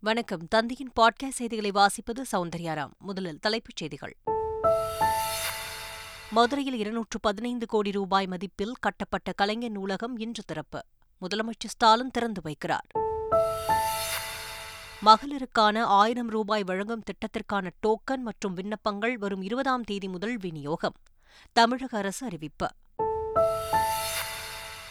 வணக்கம். தந்தியின் பாட்காஸ்ட் செய்திகளை வாசிப்பது சௌந்தர்யாராம். முதலில் தலைப்புச் செய்திகள். மதுரையில் இருநூற்று பதினைந்து கோடி ரூபாய் மதிப்பில் கட்டப்பட்ட கலைஞர் நூலகம் இன்று திறப்பு. முதலமைச்சர் ஸ்டாலின் திறந்து வைக்கிறார். மகளிருக்கான ஆயிரம் ரூபாய் வழங்கும் திட்டத்திற்கான டோக்கன் மற்றும் விண்ணப்பங்கள் வரும் இருபதாம் தேதி முதல் விநியோகம். தமிழக அரசு அறிவிப்பு.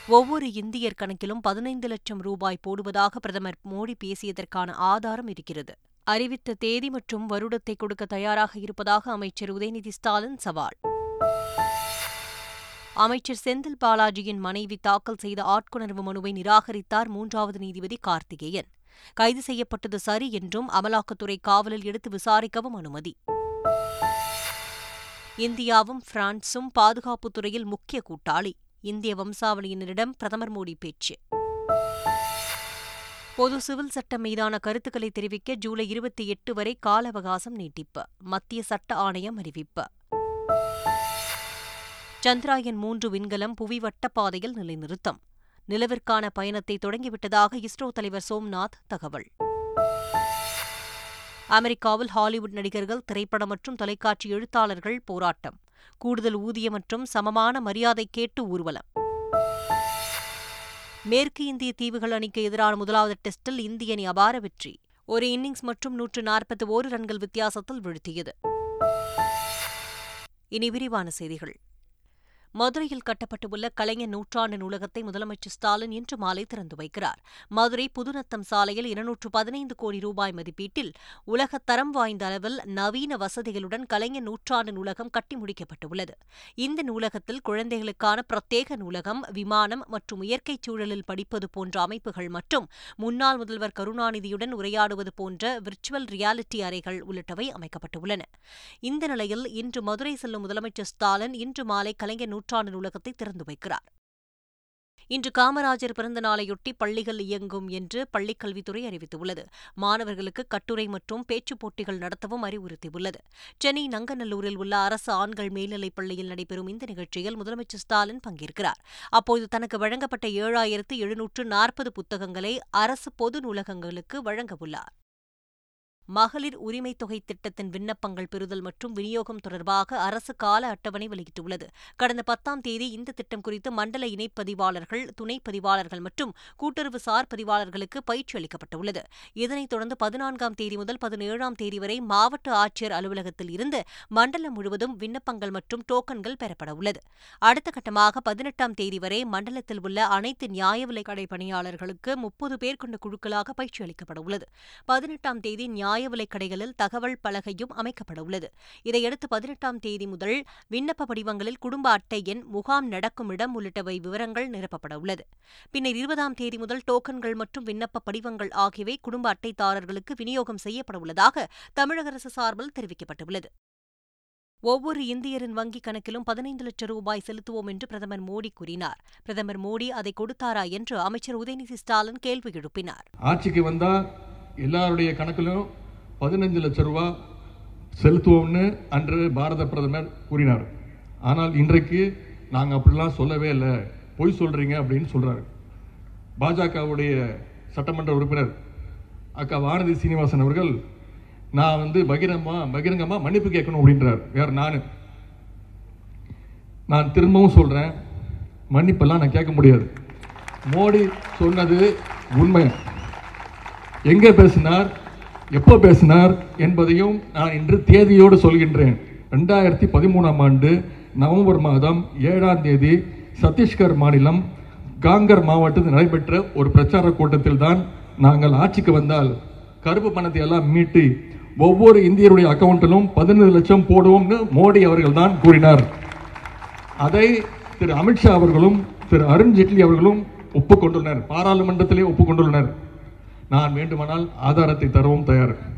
ஒவ்வொரு இந்தியர் கணக்கிலும் பதினைந்து லட்சம் ரூபாய் போடுவதாக பிரதமர் மோடி பேசியதற்கான ஆதாரம் இருக்கிறது. அறிவித்த தேதி மற்றும் வருடத்தை கொடுக்க தயாராக இருப்பதாக அமைச்சர் உதயநிதி ஸ்டாலின் சவால். அமைச்சர் செந்தில் பாலாஜியின் மனைவி தாக்கல் செய்த ஆட்கொணர்வு மனுவை நிராகரித்தார் மூன்றாவது நீதிபதி கார்த்திகேயன். கைது செய்யப்பட்டது சரி என்றும் அமலாக்கத்துறை காவலில் எடுத்து விசாரிக்கவும் அனுமதி. இந்தியாவும் பிரான்சும் பாதுகாப்புத் துறையில் முக்கிய கூட்டாளி. இந்திய வம்சாவளியினரிடம் பிரதமர் மோடி பேச்சு. பொது சிவில் சட்டம் மீதான கருத்துக்களை தெரிவிக்க ஜூலை இருபத்தி எட்டு வரை கால அவகாசம் நீட்டிப்பு மத்திய சட்ட ஆணையம் அறிவிப்பு. சந்திராயன் மூன்று விண்கலம் புவி வட்டப்பாதையில் நிலைநிறுத்தம். நிலவிற்கான பயணத்தை தொடங்கிவிட்டதாக இஸ்ரோ தலைவர் சோம்நாத் தகவல். அமெரிக்காவில் ஹாலிவுட் நடிகர்கள் திரைப்படம் மற்றும் தொலைக்காட்சி எழுத்தாளர்கள் போராட்டம். கூடுதல் ஊதியம் மற்றும் சமமான மரியாதை கேட்டு ஊர்வலம். மேற்கு இந்திய தீவுகள் அணிக்கு எதிரான முதலாவது டெஸ்டில் இந்திய அணி அபார வெற்றி. ஒரு இன்னிங்ஸ் மற்றும் நூற்று நாற்பத்தி ஓரு ரன்கள் வித்தியாசத்தில் வீழ்த்தியது. இனி விரிவான செய்திகள். மதுரையில் கட்டப்பட்டுள்ள கலைஞர் நூற்றாண்டு நூலகத்தை முதலமைச்சர் ஸ்டாலின் இன்று மாலை திறந்து வைக்கிறார். மதுரை புதுநத்தம் சாலையில் இருநூற்று பதினைந்து கோடி ரூபாய் மதிப்பீட்டில் உலக தரம் வாய்ந்த அளவில் நவீன வசதிகளுடன் கலைஞர் நூற்றாண்டு நூலகம் கட்டி முடிக்கப்பட்டுள்ளது. இந்த நூலகத்தில் குழந்தைகளுக்கான பிரத்யேக நூலகம் விமானம் மற்றும் இயற்கைச் சூழலில் படிப்பது போன்ற அமைப்புகள் மற்றும் முன்னாள் முதல்வர் கருணாநிதியுடன் உரையாடுவது போன்ற விர்ச்சுவல் ரியாலிட்டி அறைகள் உள்ளிட்டவை அமைக்கப்பட்டுள்ளன. இந்த நிலையில் இன்று மதுரை செல்லும் முதலமைச்சர் ஸ்டாலின் இன்று மாலை கலைஞர் நூற்றாண்டு நூலகத்தை திறந்து வைக்கிறார். இன்று காமராஜர் பிறந்த நாளையொட்டி பள்ளிகள் இயங்கும் என்று பள்ளிக்கல்வித்துறை அறிவித்துள்ளது. மாணவர்களுக்கு கட்டுரை மற்றும் பேச்சுப் போட்டிகள் நடத்தவும் அறிவுறுத்தியுள்ளது. சென்னை நங்கநல்லூரில் உள்ள அரசு ஆண்கள் மேல்நிலைப் பள்ளியில் நடைபெறும் இந்த நிகழ்ச்சியில் முதலமைச்சர் ஸ்டாலின் பங்கேற்கிறார். அப்போது தனக்கு வழங்கப்பட்ட ஏழாயிரத்து எழுநூற்று நாற்பது புத்தகங்களை அரசு பொது நூலகங்களுக்கு வழங்கவுள்ளார் மகளிர் உரிமை தொகை திட்டத்தின் விண்ணப்பங்கள் பெறுதல் மற்றும் விநியோகம் தொடர்பாக அரசு கால அட்டவணை வெளியிட்டுள்ளது. கடந்த பத்தாம் தேதி இந்த திட்டம் குறித்து மண்டல இணைப்பதிவாளர்கள் துணை பதிவாளர்கள் மற்றும் கூட்டுறவு சார் பதிவாளர்களுக்கு பயிற்சி அளிக்கப்பட்டுள்ளது. இதனைத் தொடர்ந்து பதினான்காம் தேதி முதல் பதினேழாம் தேதி வரை மாவட்ட ஆட்சியர் அலுவலகத்தில் இருந்து மண்டலம் முழுவதும் விண்ணப்பங்கள் மற்றும் டோக்கன்கள் பெறப்பட உள்ளது அடுத்த கட்டமாக பதினெட்டாம் தேதி வரை மண்டலத்தில் உள்ள அனைத்து நியாய விலை கடை பணியாளர்களுக்கு முப்பது பேர் கொண்ட குழுக்களாக பயிற்சி அளிக்கப்பட உள்ளது பதினெட்டாம் தேதி நியாய நியாய கடைகளில் தகவல் பலகையும் அமைக்கப்படவுள்ளது இதையடுத்து பதினெட்டாம் தேதி முதல் விண்ணப்ப படிவங்களில் குடும்ப அட்டை எண் முகாம் நடக்கும் இடம் உள்ளிட்டவை விவரங்கள் நிரப்பப்படவுள்ளது பின்னர் இருபதாம் தேதி முதல் டோக்கன்கள் மற்றும் விண்ணப்ப படிவங்கள் ஆகியவை குடும்ப அட்டைதாரர்களுக்கு விநியோகம் செய்யப்படவுள்ளதாக தமிழக அரசு சார்பில் தெரிவிக்கப்பட்டுள்ளது. ஒவ்வொரு இந்தியரின் வங்கிக் கணக்கிலும் பதினைந்து லட்சம் ரூபாய் செலுத்துவோம் என்று பிரதமர் மோடி கூறினார். பிரதமர் மோடி அதை கொடுத்தாரா என்று அமைச்சர் உதயநிதி ஸ்டாலின் கேள்வி எழுப்பினார். ஆட்சிக்கு வந்தா எல்லாருடைய கணக்கிலும் பதினஞ்சு லட்சம் ரூபா செலுத்துவோம்னு அன்று பாரத பிரதமர் கூறினார். ஆனால் இன்றைக்கு நாங்கள் அப்படிலாம் சொல்லவே இல்லை. பொய் சொல்கிறீங்க அப்படின்னு சொல்கிறாரு பாஜகவுடைய சட்டமன்ற உறுப்பினர் அக்கா வானதி சீனிவாசன் அவர்கள் நான் வந்து பகிரங்கமாக பகிரங்கமாக மன்னிப்பு கேட்கணும் அப்படின்றார். வேறு நான். நான் திரும்பவும் சொல்கிறேன் மன்னிப்பெல்லாம் நான் கேட்க முடியாது. மோடி சொன்னது உண்மை. எங்கே பேசினார்? எப்போ பேசினார் என்பதையும் நான் இன்று தேதியோடு சொல்கின்றேன். ரெண்டாயிரத்தி பதிமூணாம் ஆண்டு நவம்பர் மாதம் ஏழாம் தேதி சத்தீஸ்கர் மாநிலம் காங்கர் மாவட்டத்தில் நடைபெற்ற ஒரு பிரச்சார கூட்டத்தில் தான் நாங்கள் ஆட்சிக்கு வந்தால் கருப்பு பணத்தை எல்லாம் மீட்டு ஒவ்வொரு இந்தியருடைய அக்கௌண்ட்டிலும் பதினைந்து லட்சம் போடுவோம்னு மோடி அவர்கள் தான் கூறினார். அதை திரு அமித்ஷா அவர்களும் திரு அருண்ஜேட்லி அவர்களும் ஒப்புக்கொண்டுள்ளனர். பாராளுமன்றத்திலே ஒப்புக்கொண்டுள்ளனர். நான் வேண்டுமானால் ஆதாரத்தை தரவும் தயார்.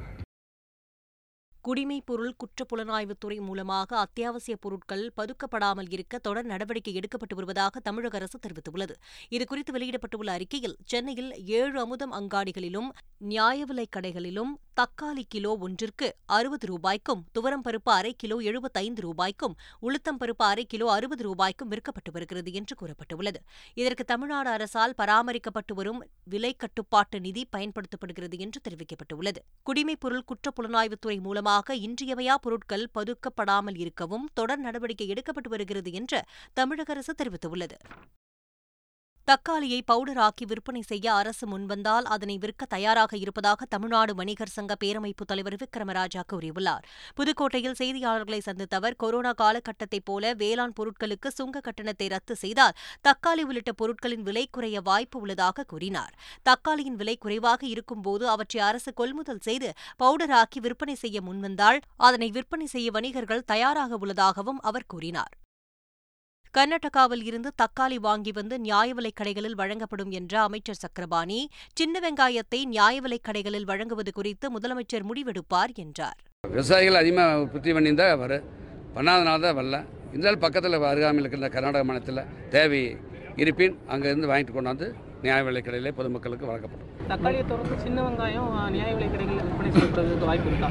குடிமைப் பொருள் குற்றப்புலனாய்வுத்துறை மூலமாக அத்தியாவசிய பொருட்கள் பதுக்கப்படாமல் இருக்க தொடர் நடவடிக்கை எடுக்கப்பட்டு வருவதாக தமிழக அரசு தெரிவித்துள்ளது. இதுகுறித்து வெளியிடப்பட்டுள்ள அறிக்கையில் சென்னையில் ஏழு அமுதம் அங்காடிகளிலும் நியாய விலைக் கடைகளிலும் தக்காளி கிலோ ஒன்றிற்கு அறுபது ரூபாய்க்கும் துவரம் பருப்பு அரை கிலோ எழுபத்தைந்து ரூபாய்க்கும் உளுத்தம் பருப்பு அரை கிலோ அறுபது ரூபாய்க்கும் விற்கப்பட்டு வருகிறது என்று கூறப்பட்டுள்ளது. இதற்கு தமிழ்நாடு அரசால் பராமரிக்கப்பட்டு வரும் விலை கட்டுப்பாட்டு நிதி பயன்படுத்தப்படுகிறது என்று தெரிவிக்கப்பட்டுள்ளது. குடிமைப் பொருள் குற்ற புலனாய்வுத்துறை மூலமாக இன்றியமையா பொருட்கள் பதுக்கப்படாமல் இருக்கவும் தொடர் நடவடிக்கை எடுக்கப்பட்டு வருகிறது என்று தமிழக அரசு தெரிவித்துள்ளது. தக்காளியை பவுடராக்கி விற்பனை செய்ய அரசு முன்வந்தால் அதனை விற்க தயாராக இருப்பதாக தமிழ்நாடு வணிகர் சங்க பேரமைப்பு தலைவர் விக்ரமராஜா கூறியுள்ளார். புதுக்கோட்டையில் செய்தியாளர்களை சந்தித்த அவர் கொரோனா காலகட்டத்தைப் போல வேளாண் பொருட்களுக்கு சுங்க கட்டணத்தை ரத்து செய்தால் தக்காளி உள்ளிட்ட பொருட்களின் விலை குறைய வாய்ப்பு உள்ளதாக கூறினார். தக்காளியின் விலை குறைவாக இருக்கும்போது அவற்றை அரசு கொள்முதல் செய்து பவுடராக்கி விற்பனை செய்ய முன்வந்தால் அதனை விற்பனை செய்ய வணிகர்கள் தயாராக உள்ளதாகவும் அவர் கூறினார். கர்நாடகாவில் இருந்து தக்காளி வாங்கி வந்து நியாய விலைக் கடைகளில் வழங்கப்படும் என்ற அமைச்சர் சக்கரபாணி சின்ன வெங்காயத்தை நியாய விலைக் கடைகளில் வழங்குவது குறித்து முதலமைச்சர் முடிவெடுப்பார் என்றார். விவசாயிகள் அதிகமாக உற்பத்தி பண்ணியிருந்தால் வரும் பண்ணாதனால தான் வரல. இருந்தாலும் பக்கத்தில் அருகாமையில் இருக்கிற கர்நாடக மாநிலத்தில் தேவை இருப்பின் அங்கேருந்து வாங்கிட்டு கொண்டாந்து நியாய விலைக் கடையிலே பொதுமக்களுக்கு வழங்கப்படும். தக்காளியை தொடர்ந்து சின்ன வெங்காயம் நியாய விலை கடைகளில் விற்பனை செய்யப்படுவதற்கு வாய்ப்பு இருக்கா?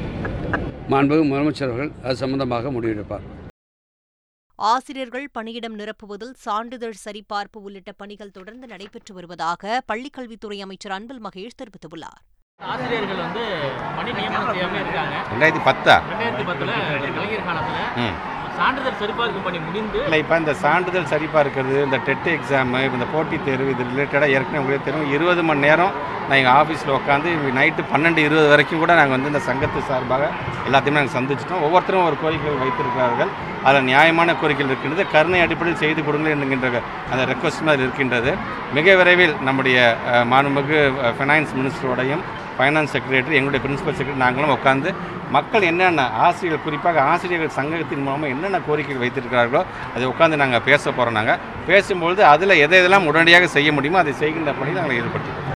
மாண்புமிகு முதலமைச்சர் அவர்கள் அது சம்பந்தமாக முடிவெடுப்பார். ஆசிரியர்கள் பணியிடம் நிரப்புவதில் சான்றிதழ் சரிபார்ப்பு உள்ளிட்ட பணிகள் தொடர்ந்து நடைபெற்று வருவதாக பள்ளிக்கல்வித்துறை அமைச்சர் அன்பில் மகேஷ் தெரிவித்துள்ளார். ஆசிரியர்கள் வந்து பணி நியமனம் செய்யாம இருக்காங்க. ரெண்டாயிரத்தி பத்தா? ரெண்டாயிரத்தி பத்துல கலைஞர் காலத்துல சான்றிதழ் சரிபார்க்கும் பணி முடிந்து இல்லை இப்போ இந்த சான்றிதழ் சரிபார்க்கிறது இந்த டெட் எக்ஸாமு இந்த போட்டித் தேர்வு இது ரிலேட்டடாக ஏற்கனவே உங்களுக்கு தெரியும் இருபது மணி நேரம் நான் எங்கள் ஆஃபீஸில் உட்காந்து நைட்டு பன்னெண்டு இருபது வரைக்கும் கூட நாங்கள் வந்து இந்த சங்கத்து சார்பாக எல்லாத்தையுமே நாங்கள் சந்திச்சிட்டோம். ஒவ்வொருத்தரும் ஒரு கோரிக்கைகள் வைத்திருக்கிறார்கள். அதில் நியாயமான கோரிக்கைகள் இருக்கின்றது. கருணை அடிப்படையில் செய்து கொடுங்கள் என்கின்ற அந்த ரெக்வஸ்ட் அதில் இருக்கின்றது. மிக விரைவில் நம்முடைய மாண்புமிகு ஃபைனான்ஸ் மினிஸ்டரோடையும் ஃபைனான்ஸ் செக்ரட்டரி எங்களுடைய பிரின்சிபல் செக்ரட்டரி நாங்களும் உட்காந்து மக்கள் என்னென்ன ஆசிரியர்கள் குறிப்பாக ஆசிரியர்கள் சங்கத்தின் மூலமாக என்னென்ன கோரிக்கைகள் வைத்திருக்கிறார்களோ அதை உட்காந்து நாங்கள் பேச போகிறோம் நாங்கள் பேசும்பொழுது அதில் எதை எதெல்லாம் உடனடியாக செய்ய முடியுமோ அதை செய்கின்ற பணி நாங்கள் ஈடுபட்டுருக்கோம்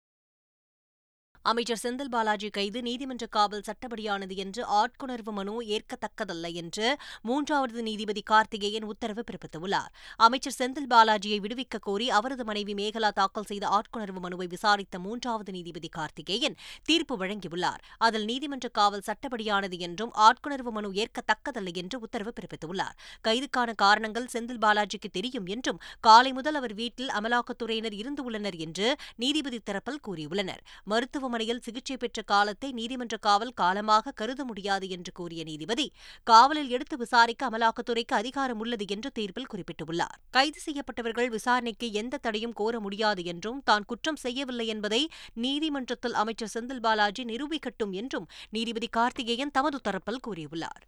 அமைச்சர் செந்தில் பாலாஜி கைது நீதிமன்ற காவல் சட்டப்படியானது என்று ஆட்கொணர்வு மனு ஏற்கத்தக்கதல்ல என்று மூன்றாவது நீதிபதி கார்த்திகேயன் உத்தரவு பிறப்பித்துள்ளார். அமைச்சர் செந்தில் பாலாஜியை விடுவிக்க கோரி அவரது மனைவி மேகலா தாக்கல் செய்த ஆட்கொணர்வு மனுவை விசாரித்த மூன்றாவது நீதிபதி கார்த்திகேயன் தீர்ப்பு வழங்கியுள்ளார். அதில் நீதிமன்ற காவல் சட்டப்படியானது என்றும் ஆட்கொணர்வு மனு ஏற்கத்தக்கதல்ல என்று உத்தரவு பிறப்பித்துள்ளார். கைதுக்கான காரணங்கள் செந்தில் பாலாஜிக்கு தெரியும் என்றும் காலை முதல் அவர் வீட்டில் அமலாக்கத்துறையினர் இருந்துள்ளனர் என்று நீதிபதி தரப்பில் கூறியுள்ளனர். மருத்துவ மருத்துவமனையில் சிகிச்சை பெற்ற காலத்தை நீதிமன்ற காவல் காலமாக கருத முடியாது என்று கூறிய நீதிபதி காவலில் எடுத்து விசாரிக்க அமலாக்கத்துறைக்கு அதிகாரம் உள்ளது என்று தீர்ப்பில் குறிப்பிட்டுள்ளார். கைது செய்யப்பட்டவர்கள் விசாரணைக்கு எந்த தடையும் கோர முடியாது என்றும் தான் குற்றம் செய்யவில்லை என்பதை நீதிமன்றத்தில் அமைச்சர் செந்தில் பாலாஜி நிரூபிக்கட்டும் என்றும் நீதிபதி கார்த்திகேயன் தமது தரப்பில் கூறியுள்ளார்.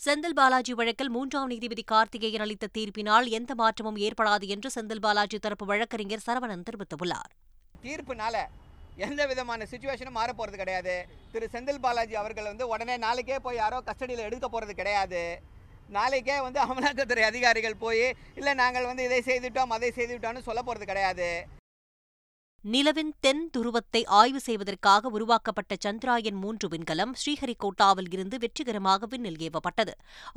செந்தில் பாலாஜி வழக்கில் மூன்றாம் நீதிபதி கார்த்திகேயன் அளித்த தீர்ப்பினால் எந்த மாற்றமும் ஏற்படாது என்று செந்தில் பாலாஜி தரப்பு வழக்கறிஞர் சரவணன் தெரிவித்துள்ளார். தீர்ப்பினால எந்த விதமான சுச்சுவேஷனும் மாற போகிறது கிடையாது. திரு செந்தில் பாலாஜி அவர்கள் வந்து உடனே நாளைக்கே போய் யாரோ கஸ்டடியில் எடுக்க போகிறது கிடையாது. நாளைக்கே வந்து அமலாக்கத்துறை அதிகாரிகள் போய் இல்லை நாங்கள் வந்து இதை செய்துட்டோம் அதை செய்துவிட்டோம்னு சொல்ல போகிறது கிடையாது. நிலவின் தென் துருவத்தை ஆய்வு செய்வதற்காக உருவாக்கப்பட்ட சந்திராயன் மூன்று விண்கலம் ஸ்ரீஹரிகோட்டாவில் இருந்து வெற்றிகரமாக விண்ணில் ஏவப்பட்டது.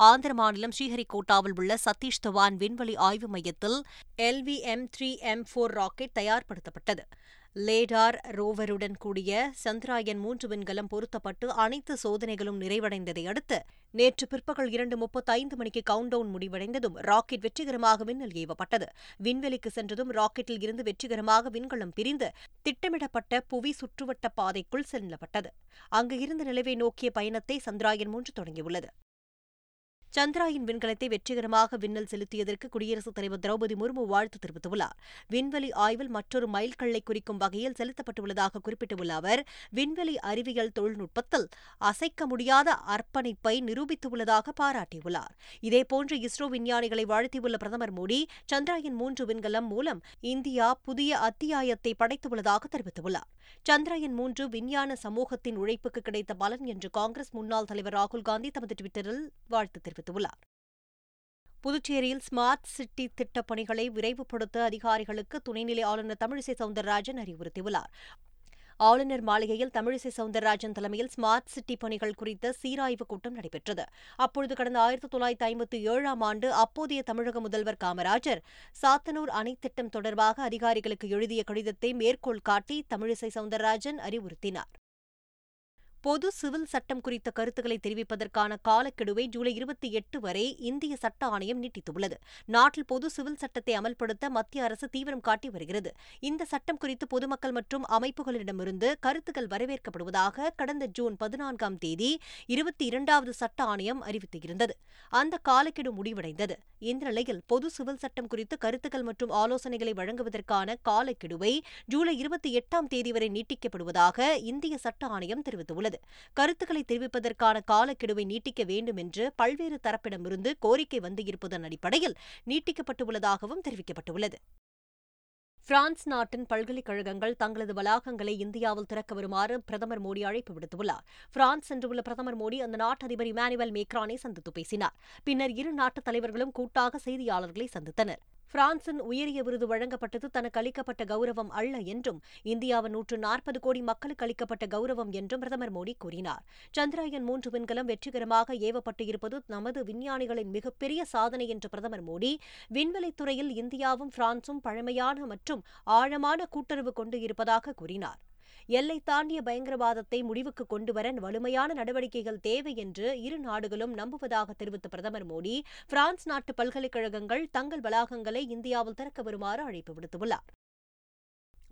ஆந்திர மாநிலம் ஸ்ரீஹரிகோட்டாவில் உள்ள சதீஷ் தவான் விண்வெளி ஆய்வு மையத்தில் LVM three M four rocket தயார்படுத்தப்பட்டது. லேடார் ரோவருடன் கூடிய சந்திராயன் மூன்று விண்கலம் பொருத்தப்பட்டு அனைத்து சோதனைகளும் நிறைவடைந்ததை அடுத்து நேற்று பிற்பகல் இரண்டு முப்பத்தைந்து மணிக்கு கவுண்டவுன் முடிவடைந்ததும் ராக்கெட் வெற்றிகரமாக விண்ணில் ஏவப்பட்டது. விண்வெளிக்கு சென்றதும் ராக்கெட்டில் இருந்து வெற்றிகரமாக விண்கலம் பிரிந்து திட்டமிடப்பட்ட புவி சுற்றுவட்ட பாதைக்குள் செல்லப்பட்டது. அங்கு இருந்த நிலவை நோக்கிய பயணத்தை சந்திராயன் மூன்று தொடங்கியுள்ளது. சந்திராயன் விண்கலத்தை வெற்றிகரமாக விண்ணில் செலுத்தியதற்கு குடியரசுத் தலைவர் திரௌபதி முர்மு வாழ்த்து தெரிவித்துள்ளார். விண்வெளி ஆய்வில் மற்றொரு மைல்கல்லை குறிக்கும் வகையில் செலுத்தப்பட்டுள்ளதாக குறிப்பிட்டுள்ள அவர் விண்வெளி அறிவியல் தொழில்நுட்பத்தில் அசைக்க முடியாத அர்ப்பணிப்பை நிரூபித்துள்ளதாக பாராட்டியுள்ளார். இதேபோன்று இஸ்ரோ விஞ்ஞானிகளை வாழ்த்தியுள்ள பிரதமர் மோடி சந்திராயன் மூன்று விண்கலம் மூலம் இந்தியா புதிய அத்தியாயத்தை படைத்துள்ளதாக தெரிவித்துள்ளார். சந்திரயன் மூன்று விஞ்ஞான சமூகத்தின் உழைப்புக்கு கிடைத்த பலன் என்று காங்கிரஸ் முன்னாள் தலைவர் ராகுல் காந்தி தமது டுவிட்டரில் வாழ்த்து தெரிவித்துள்ளார். புதுச்சேரியில் ஸ்மார்ட் சிட்டி திட்டப் பணிகளை விரைவுபடுத்த அதிகாரிகளுக்கு துணைநிலை ஆளுநர் தமிழிசை சவுந்தரராஜன் அறிவுறுத்தியுள்ளார். ஆளுநர் மாளிகையில் தமிழிசை சவுந்தரராஜன் தலைமையில் ஸ்மார்ட் சிட்டி பணிகள் குறித்த சீராய்வுக் கூட்டம் நடைபெற்றது. அப்பொழுது கடந்த ஆயிரத்தி தொள்ளாயிரத்தி ஐம்பத்தி ஏழாம் ஆண்டு அப்போதைய தமிழக முதல்வர் காமராஜர் சாத்தனூர் அணை திட்டம் தொடர்பாக அதிகாரிகளுக்கு எழுதிய கடிதத்தை மேற்கோள் காட்டி தமிழிசை சவுந்தரராஜன் அறிவுறுத்தினார். பொது சிவில் சட்டம் குறித்த கருத்துக்களை தெரிவிப்பதற்கான காலக்கெடுவை ஜூலை இருபத்தி எட்டு வரை இந்திய சட்ட ஆணையம் நீட்டித்துள்ளது. நாட்டில் பொது சிவில் சட்டத்தை அமல்படுத்த மத்திய அரசு தீவிரம் காட்டி வருகிறது. இந்த சட்டம் குறித்து பொதுமக்கள் மற்றும் அமைப்புகளிடமிருந்து கருத்துக்கள் வரவேற்கப்படுவதாக கடந்த ஜூன் பதினான்காம் தேதி இருபத்தி இரண்டாவது சட்ட ஆணையம் அறிவித்திருந்தது. அந்த காலக்கெடு முடிவடைந்தது. இந்த நிலையில் பொது சிவில் சட்டம் குறித்து கருத்துக்கள் மற்றும் ஆலோசனைகளை வழங்குவதற்கான காலக்கெடுவை ஜூலை இருபத்தி எட்டாம் தேதி வரை நீட்டிக்கப்படுவதாக இந்திய சட்ட ஆணையம் தெரிவித்துள்ளது. கருத்துக்களை தெரிவிப்பதற்கான காலக்கெடுவை நீட்டிக்க வேண்டும் என்று பல்வேறு தரப்பிடமிருந்து கோரிக்கை வந்து இருப்பதன் அடிப்படையில் நீட்டிக்கப்பட்டுள்ளதாகவும் தெரிவிக்கப்பட்டுள்ளது. பிரான்ஸ் நாட்டின் பல்கலைக்கழகங்கள் தங்களது வளாகங்களை இந்தியாவில் திறக்க வருமாறு பிரதமர் மோடி அழைப்பு விடுத்துள்ளார். பிரான்ஸ் சென்றுள்ள பிரதமர் மோடி அந்த நாட்டு அதிபர் இமானுவேல் மேக்ரானை சந்தித்து பேசினார். பின்னர் இரு நாட்டு தலைவர்களும் கூட்டாக செய்தியாளர்களை சந்தித்தனர். பிரான்சின் உயரிய விருது வழங்கப்பட்டது தனக்கு அளிக்கப்பட்ட கௌரவம் அல்ல என்றும் இந்தியாவின் நூற்று நாற்பது கோடி மக்களுக்கு அளிக்கப்பட்ட கௌரவம் என்றும் பிரதமர் மோடி கூறினார். சந்திராயன் மூன்று விண்கலம் வெற்றிகரமாக ஏவப்பட்டு இருப்பது நமது விஞ்ஞானிகளின் மிகப்பெரிய சாதனை என்ற பிரதமர் மோடி விண்வெளித் துறையில் இந்தியாவும் பிரான்சும் பழமையான மற்றும் ஆழமான கூட்டுறவு கொண்டு இருப்பதாக கூறினார். எல்லை தாண்டிய பயங்கரவாதத்தை முடிவுக்கு கொண்டுவர வலிமையான நடவடிக்கைகள் தேவை என்று இரு நாடுகளும் நம்புவதாக தெரிவித்த பிரதமர் மோடி பிரான்ஸ் நாட்டு பல்கலைக்கழகங்கள் தங்கள் வளாகங்களை இந்தியாவில் திறக்க வருமாறு அழைப்பு விடுத்துள்ளார்.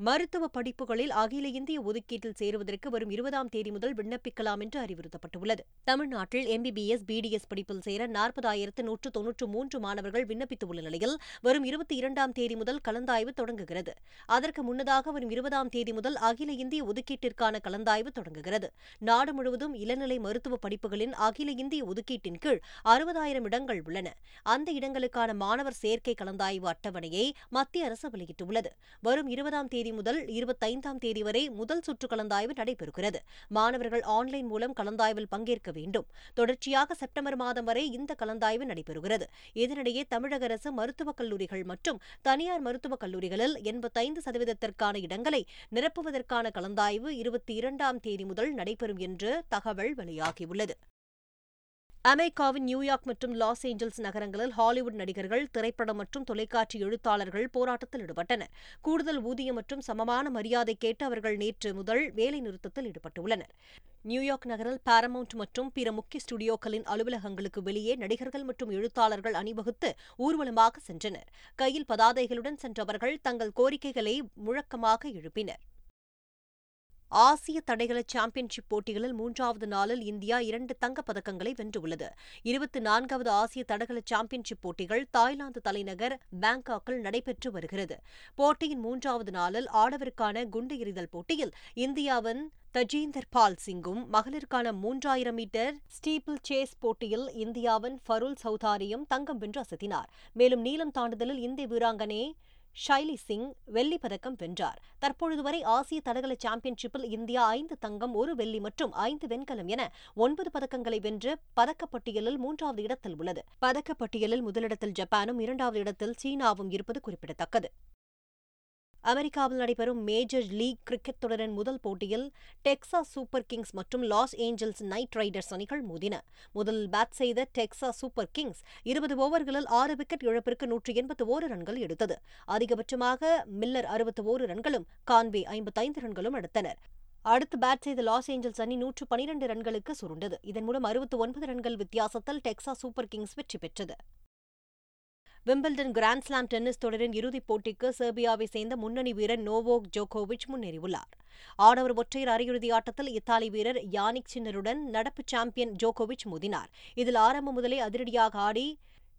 மருத்துவ படிப்புகளில் அகில இந்திய ஒதுக்கீட்டில் சேருவதற்கு வரும் இருபதாம் தேதி முதல் விண்ணப்பிக்கலாம் என்று அறிவுறுத்தப்பட்டுள்ளது. தமிழ்நாட்டில் எம்பிபிஎஸ் பிடிஎஸ் படிப்பில் சேர நாற்பதாயிரத்து நூற்று தொன்னூற்று மூன்று மாணவர்கள் விண்ணப்பித்துள்ள நிலையில் வரும் இருபத்தி இரண்டாம் தேதி முதல் கலந்தாய்வு தொடங்குகிறது. அதற்கு முன்னதாக வரும் இருபதாம் தேதி முதல் அகில இந்திய ஒதுக்கீட்டிற்கான கலந்தாய்வு தொடங்குகிறது. நாடு முழுவதும் இளநிலை மருத்துவ படிப்புகளின் அகில இந்திய ஒதுக்கீட்டின் கீழ் அறுபதாயிரம் இடங்கள் உள்ளன. அந்த இடங்களுக்கான மாணவர் சேர்க்கை கலந்தாய்வு அட்டவணையை மத்திய அரசு வெளியிட்டுள்ளது. வரும் இருபதாம் தேதி முதல் இருபத்தைந்தாம் தேதி வரை முதல் சுற்று கலந்தாய்வு நடைபெறுகிறது. மாணவர்கள் ஆன்லைன் மூலம் கலந்தாய்வில் பங்கேற்க வேண்டும். தொடர்ச்சியாக செப்டம்பர் மாதம் வரை இந்த கலந்தாய்வு நடைபெறுகிறது. இதனிடையே தமிழக அரசு மருத்துவக் கல்லூரிகள் மற்றும் தனியார் மருத்துவக் கல்லூரிகளில் எண்பத்தைந்து சதவீதத்திற்கான இடங்களை நிரப்புவதற்கான கலந்தாய்வு இருபத்தி இரண்டாம் தேதி முதல் நடைபெறும் என்று தகவல் வெளியாகியுள்ளது. அமெரிக்காவின் நியூயார்க் மற்றும் லாஸ் ஏஞ்சல்ஸ் நகரங்களில் ஹாலிவுட் நடிகர்கள் திரைப்படம் மற்றும் தொலைக்காட்சி எழுத்தாளர்கள் போராட்டத்தில் ஈடுபட்டனர். கூடுதல் ஊதியம் மற்றும் சமமான மரியாதை கேட்டு அவர்கள் நேற்று முதல் வேலைநிறுத்தத்தில் ஈடுபட்டுள்ளனர். நியூயார்க் நகரில் பாரமவுண்ட் மற்றும் பிற முக்கிய ஸ்டுடியோக்களின் அலுவலகங்களுக்கு வெளியே நடிகர்கள் மற்றும் எழுத்தாளர்கள் அணிவகுத்து ஊர்வலமாக சென்றனர். கையில் பதாதைகளுடன் சென்றவர்கள் தங்கள் கோரிக்கைகளை முழக்கமாக எழுப்பினர். ஆசிய தடகள சாம்பியன்ஷிப் போட்டிகளில் மூன்றாவது நாளில் இந்தியா இரண்டு தங்கப் பதக்கங்களை வென்றுள்ளது. இருபத்தி நான்காவது ஆசிய தடகள சாம்பியன்ஷிப் போட்டிகள் தாய்லாந்து தலைநகர் பாங்காக்கில் நடைபெற்று வருகிறது. போட்டியின் மூன்றாவது நாளில் ஆடவருக்கான குண்டு எறிதல் போட்டியில் இந்தியாவின் தஜீந்தர் பால் சிங்கும் மகளிருக்கான மூன்றாயிரம் மீட்டர் ஸ்டீபிள் சேஸ் போட்டியில் இந்தியாவின் ஃபருல் சௌதாரியும் தங்கம் வென்று அசத்தினார். மேலும் நீளம் தாண்டுதலில் இந்திய வீராங்கனை ஷைலி சிங் வெள்ளிப் பதக்கம் வென்றார். தற்பொழுது வரை ஆசிய தடகள சாம்பியன்ஷிப்பில் இந்தியா ஐந்து தங்கம் ஒரு வெள்ளி மற்றும் ஐந்து வெண்கலம் என ஒன்பது பதக்கங்களை வென்று பதக்கப்பட்டியலில் மூன்றாவது இடத்தில் உள்ளது. பதக்கப்பட்டியலில் முதலிடத்தில் ஜப்பானும் இரண்டாவது இடத்தில் சீனாவும் இருப்பது குறிப்பிடத்தக்கது. அமெரிக்காவில் நடைபெறும் மேஜர் லீக் கிரிக்கெட் தொடரின் முதல் போட்டியில் டெக்சாஸ் சூப்பர் கிங்ஸ் மற்றும் லாஸ் ஏஞ்சல்ஸ் நைட் ரைடர்ஸ் அணிகள் மோதின. முதலில் பேட் செய்த டெக்சாஸ் சூப்பர் கிங்ஸ் இருபது ஓவர்களில் ஆறு விக்கெட் இழப்பிற்கு நூற்றி எண்பத்து ஓரு ரன்கள் எடுத்தது. அதிகபட்சமாக மில்லர் அறுபத்து ஓரு ரன்களும் கான்வே ஐம்பத்தைந்து ரன்களும் எடுத்தனர். அடுத்து பேட் செய்த லாஸ் ஏஞ்சல்ஸ் அணி நூற்று பனிரண்டு ரன்களுக்கு சுருண்டது. இதன் மூலம் அறுபத்து ஒன்பது ரன்கள் வித்தியாசத்தில் டெக்சாஸ் சூப்பர் கிங்ஸ் வெற்றி பெற்றது. விம்பிள்டன் கிராண்ட்ஸ்லாம் டென்னிஸ் தொடரின் இறுதிப் போட்டிக்கு செர்பியாவை சேர்ந்த முன்னணி வீரர் நோவோக் ஜோகோவிச் முன்னேறியுள்ளார். ஆடவர் ஒற்றையர் அரையிறுதி ஆட்டத்தில் இத்தாலி வீரர் யானிக் சின்னருடன் நடப்பு சாம்பியன் ஜோகோவிச் மோதினார். இதில் ஆரம்பம் முதலே அதிரடியாக ஆடி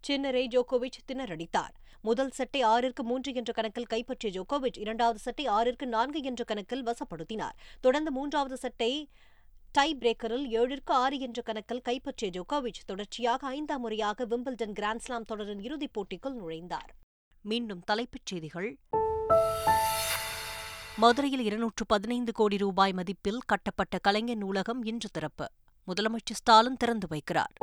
சின்னரை ஜோகோவிச் திணறடித்தார். முதல் செட்டை ஆறிற்கு மூன்று என்ற கணக்கில் கைப்பற்றிய ஜோகோவிச் இரண்டாவது செட்டை ஆறிற்கு நான்கு என்ற கணக்கில் வசப்படுத்தினார். தொடர்ந்து மூன்றாவது செட்டை டை பிரேக்கரில் ஏழிற்கு ஆறு என்ற கணக்கில் கைப்பற்றிய ஜோகோவிச் தொடர்ச்சியாக ஐந்தாம் முறையாக விம்பிள்டன் கிராண்ட்ஸ்லாம் தொடரின் இறுதிப் போட்டிக்குள் நுழைந்தார். மீண்டும் தலைப்புச் செய்திகள். மதுரையில் இருநூற்று பதினைந்து கோடி ரூபாய் மதிப்பில் கட்டப்பட்ட கலைஞர் நூலகம் இன்று திறப்பு. முதலமைச்சர் ஸ்டாலின் திறந்து வைக்கிறார்.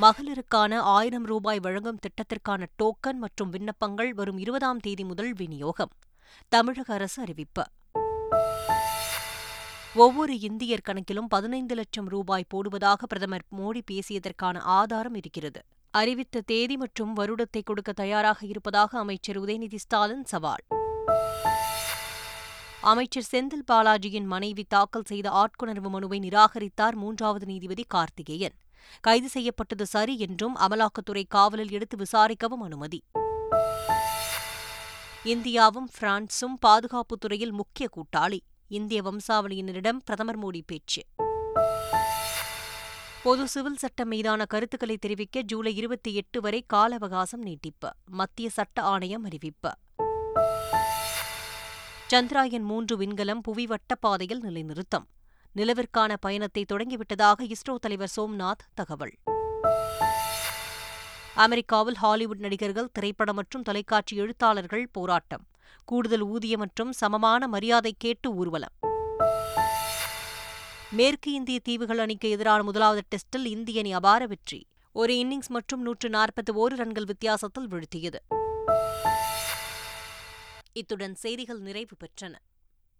மகளிருக்கான ஆயிரம் ரூபாய் வழங்கும் திட்டத்திற்கான டோக்கன் மற்றும் விண்ணப்பங்கள் வரும் இருபதாம் தேதி முதல் விநியோகம் தமிழக அரசு அறிவிப்பு. ஒவ்வொரு இந்தியர் கணக்கிலும் பதினைந்து லட்சம் ரூபாய் போடுவதாக பிரதமர் மோடி பேசியதற்கான ஆதாரம் இருக்கிறது. அறிவித்த தேதி மற்றும் வருடத்தை கொடுக்க தயாராக இருப்பதாக அமைச்சர் உதயநிதி ஸ்டாலின் சவால். அமைச்சர் செந்தில் பாலாஜியின் மனைவி தாக்கல் செய்த ஆட்கொணர்வு மனுவை நிராகரித்தார் மூன்றாவது நீதிபதி கார்த்திகேயன். கைது செய்யப்பட்டது சரி என்றும் அமலாக்கத்துறை காவலில் எடுத்து விசாரிக்கவும் அனுமதி. இந்தியாவும் பிரான்சும் பாதுகாப்புத் துறையில் முக்கிய கூட்டாளி. இந்திய வம்சாவளியினரிடம் பிரதமர் மோடி பேச்சு. பொது சிவில் சட்டம் மீதான கருத்துக்களை தெரிவிக்க ஜூலை இருபத்தி எட்டு வரை கால அவகாசம் நீட்டிப்பு மத்திய சட்ட ஆணையம் அறிவிப்பு. சந்திராயன் மூன்று விண்கலம் புவி வட்டப்பாதையில் நிலைநிறுத்தம். நிலவிற்கான பயணத்தை தொடங்கிவிட்டதாக இஸ்ரோ தலைவர் சோம்நாத் தகவல். அமெரிக்காவில் ஹாலிவுட் நடிகர்கள் திரைப்படம் மற்றும் தொலைக்காட்சி எழுத்தாளர்கள் போராட்டம். கூடுதல் ஊதியம் மற்றும் சமமான மரியாதை கேட்டு ஊர்வலம். மேற்கு இந்திய தீவுகள் அணிக்கு எதிரான முதலாவது டெஸ்டில் இந்திய அணி அபார வெற்றி. ஒரு இன்னிங்ஸ் மற்றும் நூற்று நாற்பத்தி ஓரு ரன்கள் வித்தியாசத்தில் வீழ்த்தியது. இத்துடன் செய்திகள் நிறைவு பெற்றன.